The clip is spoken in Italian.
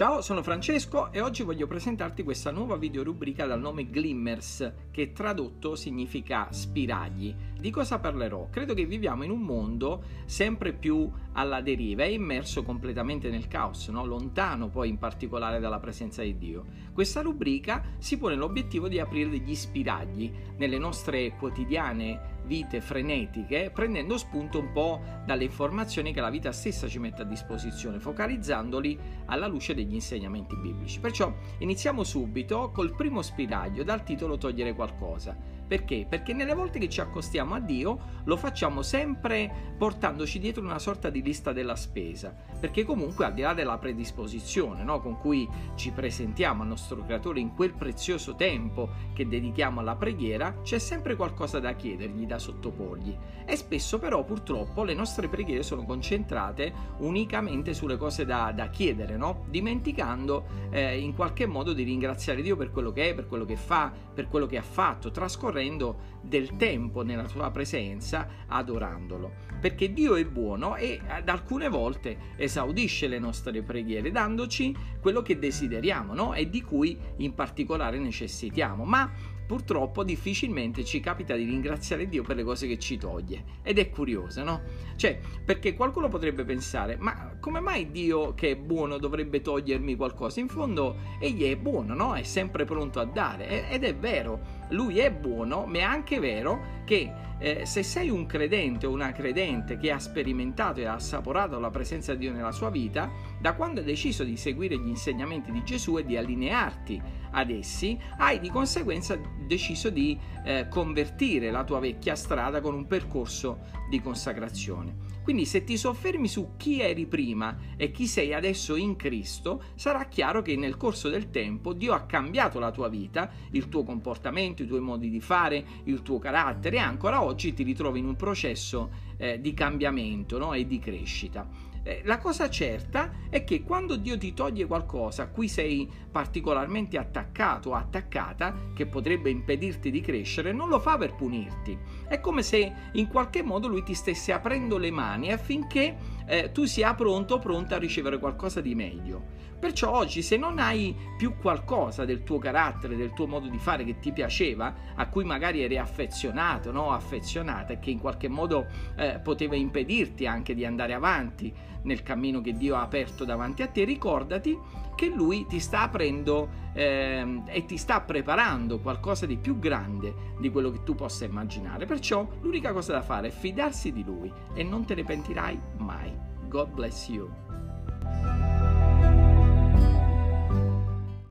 Ciao, sono Francesco e oggi voglio presentarti questa nuova videorubrica dal nome Glimmers, che tradotto significa spiragli. Di cosa parlerò? Credo che viviamo in un mondo sempre più alla deriva, è immerso completamente nel caos, no? lontano poi in particolare dalla presenza di Dio. Questa rubrica si pone l'obiettivo di aprire degli spiragli nelle nostre quotidiane vite frenetiche, prendendo spunto un po' dalle informazioni che la vita stessa ci mette a disposizione, focalizzandoli alla luce degli insegnamenti biblici. Perciò iniziamo subito col primo spiraglio dal titolo Togliere qualcosa. Perché? Perché nelle volte che ci accostiamo a Dio lo facciamo sempre portandoci dietro una sorta di lista della spesa, perché comunque al di là della predisposizione no, con cui ci presentiamo al nostro Creatore in quel prezioso tempo che dedichiamo alla preghiera, c'è sempre qualcosa da chiedergli, da sottoporgli. E spesso però purtroppo le nostre preghiere sono concentrate unicamente sulle cose da, da chiedere, no? dimenticando eh, in qualche modo di ringraziare Dio per quello che è, per quello che fa, per quello che ha fatto, trascorrendo del tempo nella sua presenza adorandolo. Perché Dio è buono e ad alcune volte esaudisce le nostre preghiere dandoci quello che desideriamo no? e di cui in particolare necessitiamo. Ma purtroppo difficilmente ci capita di ringraziare Dio per le cose che ci toglie. Ed è curioso, no? Cioè, perché qualcuno potrebbe pensare, ma come mai Dio che è buono dovrebbe togliermi qualcosa? In fondo egli è buono, no? È sempre pronto a dare. Ed è vero, lui è buono, ma è anche vero che eh, se sei un credente o una credente che ha sperimentato e ha assaporato la presenza di Dio nella sua vita, da quando hai deciso di seguire gli insegnamenti di Gesù e di allinearti ad essi, hai di conseguenza deciso di eh, convertire la tua vecchia strada con un percorso di consacrazione. Quindi se ti soffermi su chi eri prima e chi sei adesso in Cristo, sarà chiaro che nel corso del tempo Dio ha cambiato la tua vita, il tuo comportamento, i tuoi modi di fare, il tuo carattere e ancora oggi ti ritrovi in un processo eh, di cambiamento no? e di crescita. Eh, la cosa certa è che quando Dio ti toglie qualcosa a cui sei particolarmente attaccato o attaccata, che potrebbe impedirti di crescere, non lo fa per punirti. È come se in qualche modo Lui ti stesse aprendo le mani affinché eh, tu sia pronto o pronta a ricevere qualcosa di meglio. Perciò oggi se non hai più qualcosa del tuo carattere, del tuo modo di fare che ti piaceva, a cui magari eri affezionato, no? affezionata e che in qualche modo eh, poteva impedirti anche di andare avanti nel cammino che Dio ha aperto davanti a te, ricordati che Lui ti sta aprendo eh, e ti sta preparando qualcosa di più grande di quello che tu possa immaginare. Perciò l'unica cosa da fare è fidarsi di Lui e non te ne pentirai mai. God bless you.